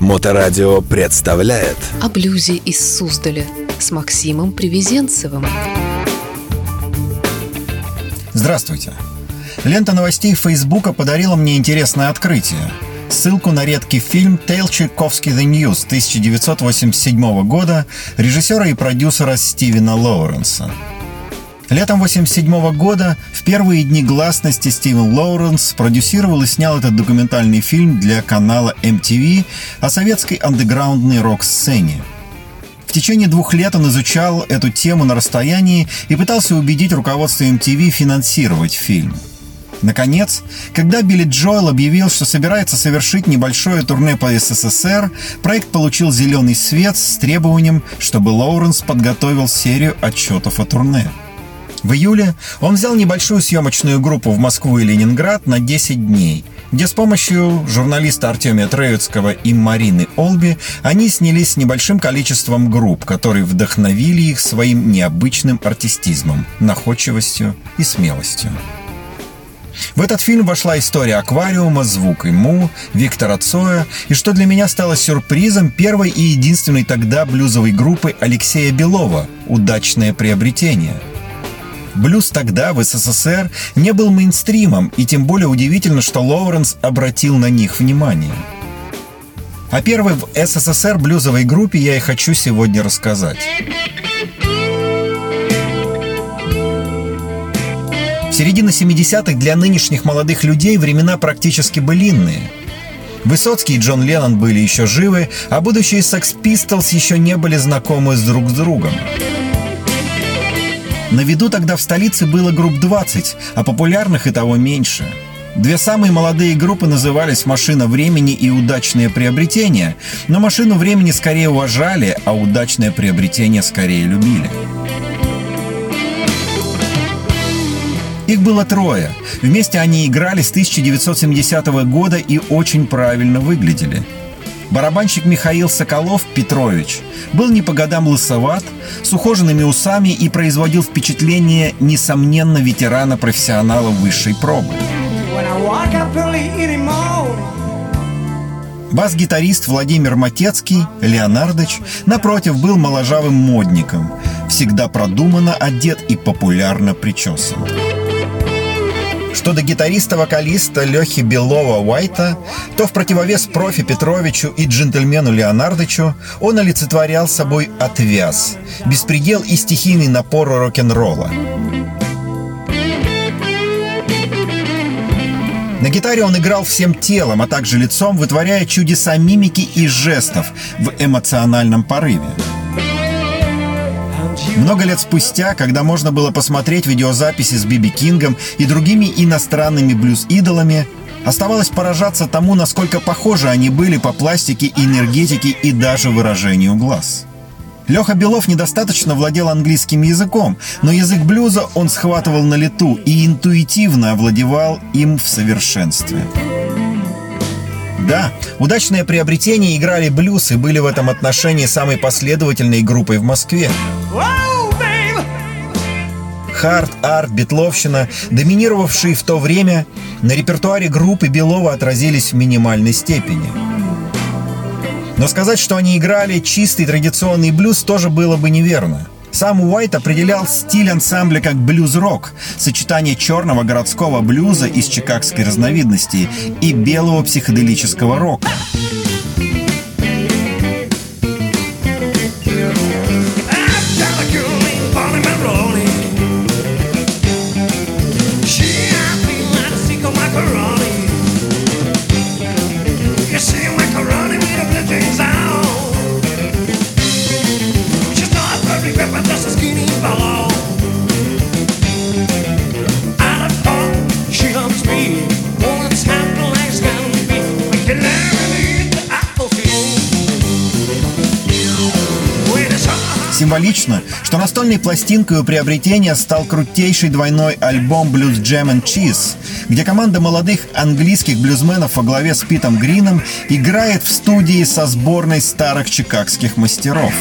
Моторадио представляет О блюзе из Суздаля с Максимом Привезенцевым. Здравствуйте. Лента новостей Фейсбука подарила мне интересное открытие. Ссылку на редкий фильм «Тейл Чайковский The News» 1987 года режиссера и продюсера Стивена Лоуренса. Летом 1987 года, в первые дни гласности, Стивен Лоуренс продюсировал и снял этот документальный фильм для канала MTV о советской андеграундной рок-сцене. В течение двух лет он изучал эту тему на расстоянии и пытался убедить руководство MTV финансировать фильм. Наконец, когда Билли Джоэл объявил, что собирается совершить небольшое турне по СССР, проект получил зеленый свет с требованием, чтобы Лоуренс подготовил серию отчетов о турне. В июле он взял небольшую съемочную группу в Москву и Ленинград на 10 дней, где с помощью журналиста Артемия Троицкого и Марины Олби они снялись с небольшим количеством групп, которые вдохновили их своим необычным артистизмом, находчивостью и смелостью. В этот фильм вошла история аквариума, звук и му, Виктора Цоя и, что для меня стало сюрпризом, первой и единственной тогда блюзовой группы Алексея Белова «Удачное приобретение», Блюз тогда в СССР не был мейнстримом, и тем более удивительно, что Лоуренс обратил на них внимание. О первой в СССР блюзовой группе я и хочу сегодня рассказать. В середине 70-х для нынешних молодых людей времена практически былинные. Высоцкий и Джон Леннон были еще живы, а будущие Sex Pistols еще не были знакомы с друг с другом. На виду тогда в столице было групп 20, а популярных и того меньше. Две самые молодые группы назывались «Машина времени» и «Удачное приобретение», но «Машину времени» скорее уважали, а «Удачное приобретение» скорее любили. Их было трое. Вместе они играли с 1970 года и очень правильно выглядели – Барабанщик Михаил Соколов Петрович был не по годам лысоват, с ухоженными усами и производил впечатление, несомненно, ветерана-профессионала высшей пробы. Бас-гитарист Владимир Матецкий, Леонардович, напротив, был моложавым модником, всегда продуманно одет и популярно причесан. Что до гитариста-вокалиста Лехи Белова-Уайта, то в противовес профи Петровичу и джентльмену Леонардовичу он олицетворял собой отвяз, беспредел и стихийный напор рок-н-ролла. На гитаре он играл всем телом, а также лицом, вытворяя чудеса мимики и жестов в эмоциональном порыве. Много лет спустя, когда можно было посмотреть видеозаписи с Биби Кингом и другими иностранными блюз-идолами, оставалось поражаться тому, насколько похожи они были по пластике, энергетике и даже выражению глаз. Леха Белов недостаточно владел английским языком, но язык блюза он схватывал на лету и интуитивно овладевал им в совершенстве. Да, удачное приобретение играли блюз и были в этом отношении самой последовательной группой в Москве. Хард, арт, битловщина, доминировавшие в то время, на репертуаре группы Белова отразились в минимальной степени. Но сказать, что они играли чистый традиционный блюз, тоже было бы неверно – сам Уайт определял стиль ансамбля как блюз-рок, сочетание черного городского блюза из чикагской разновидности и белого психоделического рока. Символично, что настольной пластинкой у приобретения стал крутейший двойной альбом Blues Jam and Cheese, где команда молодых английских блюзменов во главе с Питом Грином играет в студии со сборной старых чикагских мастеров.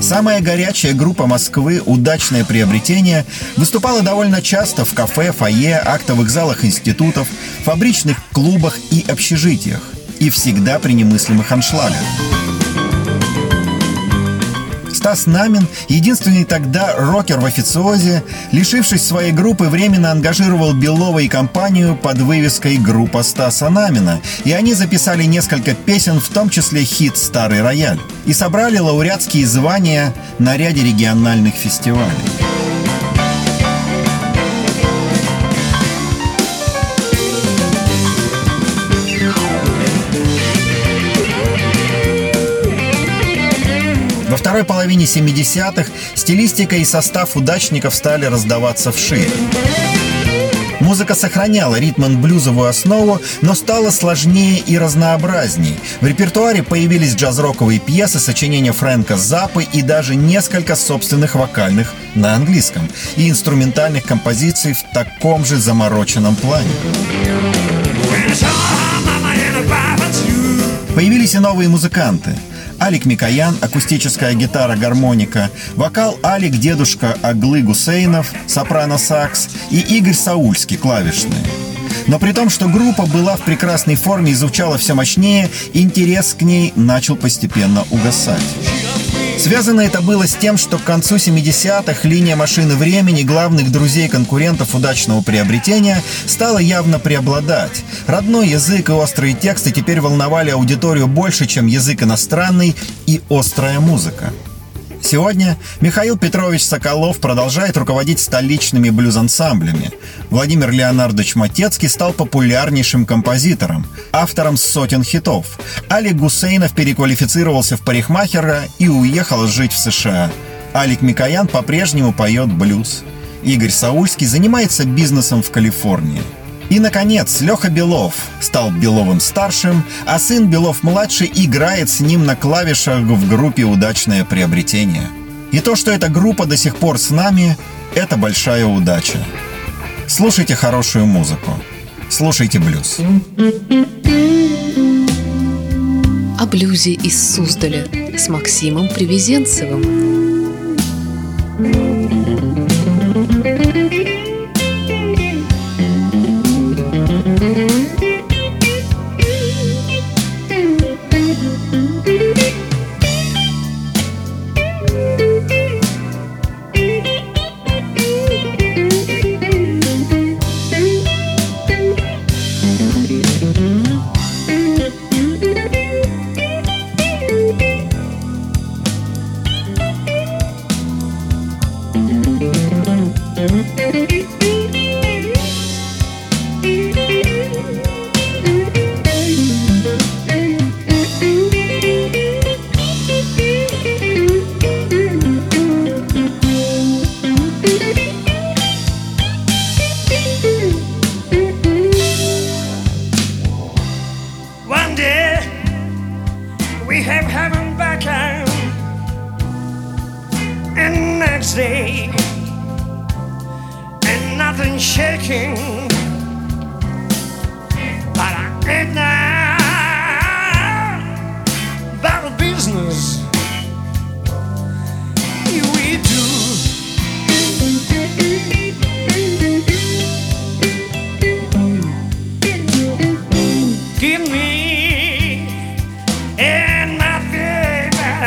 Самая горячая группа Москвы «Удачное приобретение» выступала довольно часто в кафе, фойе, актовых залах институтов, фабричных клубах и общежитиях – и всегда при немыслимых аншлагах. Стас Намин, единственный тогда рокер в официозе, лишившись своей группы, временно ангажировал Белова и компанию под вывеской «Группа Стаса Намина», и они записали несколько песен, в том числе хит «Старый рояль», и собрали лауреатские звания на ряде региональных фестивалей. Во второй половине 70-х стилистика и состав удачников стали раздаваться вширь. Музыка сохраняла ритм-блюзовую основу, но стала сложнее и разнообразней. В репертуаре появились джаз-роковые пьесы, сочинения Фрэнка Заппы и даже несколько собственных вокальных на английском и инструментальных композиций в таком же замороченном плане. Появились и новые музыканты – Алик Микоян, акустическая гитара, гармоника, вокал Алик Дедушка Аглы Гусейнов, сопрано-сакс и Игорь Саульский, клавишные. Но при том, что группа была в прекрасной форме и звучала все мощнее, интерес к ней начал постепенно угасать. Связано это было с тем, что к концу 70-х линия машины времени главных друзей конкурентов удачного приобретения стала явно преобладать. Родной язык и острые тексты теперь волновали аудиторию больше, чем язык иностранный и острая музыка. Сегодня Михаил Петрович Соколов продолжает руководить столичными блюз-ансамблями. Владимир Леонардович Матецкий стал популярнейшим композитором, автором сотен хитов. Алик Гусейнов переквалифицировался в парикмахера и уехал жить в США. Алик Микоян по-прежнему поет блюз. Игорь Саульский занимается бизнесом в Калифорнии. И, наконец, Леха Белов стал Беловым-старшим, а сын Белов-младший играет с ним на клавишах в группе «Удачное приобретение». И то, что эта группа до сих пор с нами, это большая удача. Слушайте хорошую музыку. Слушайте блюз. О блюзе из Суздаля с Максимом Привезенцевым.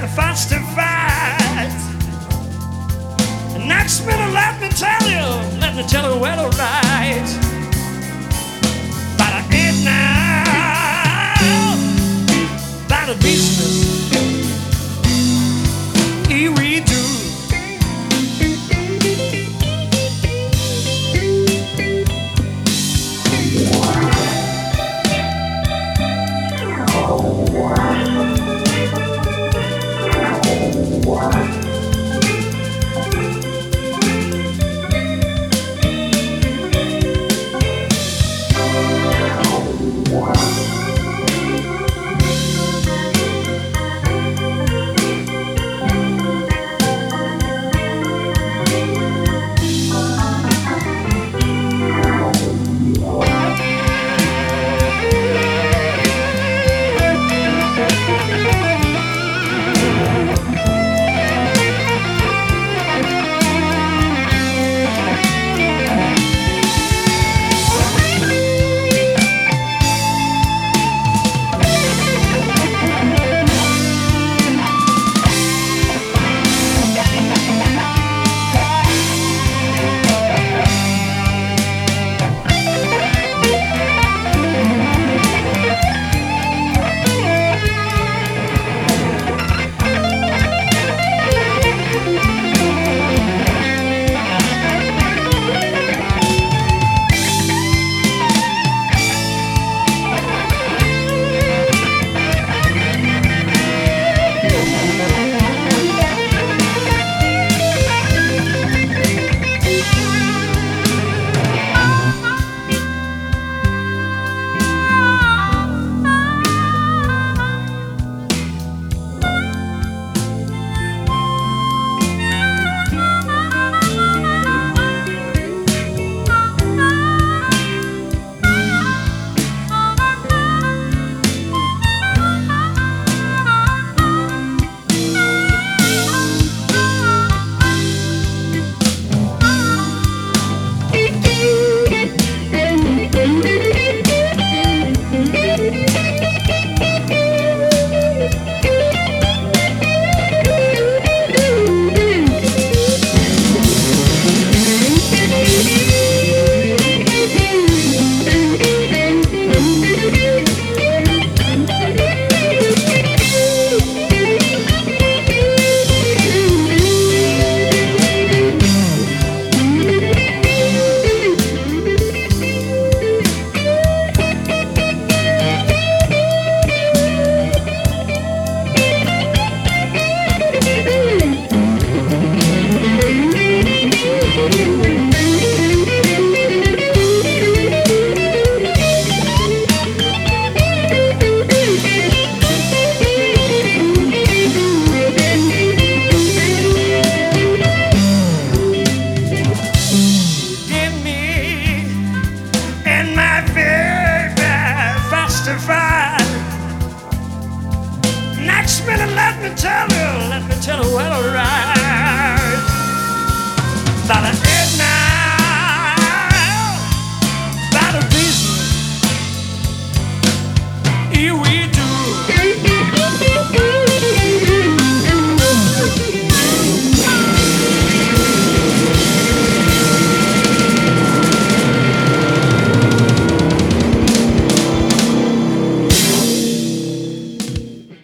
fights to fight. Next minute, let me tell you, let me tell you where to ride. By the end now, by the business.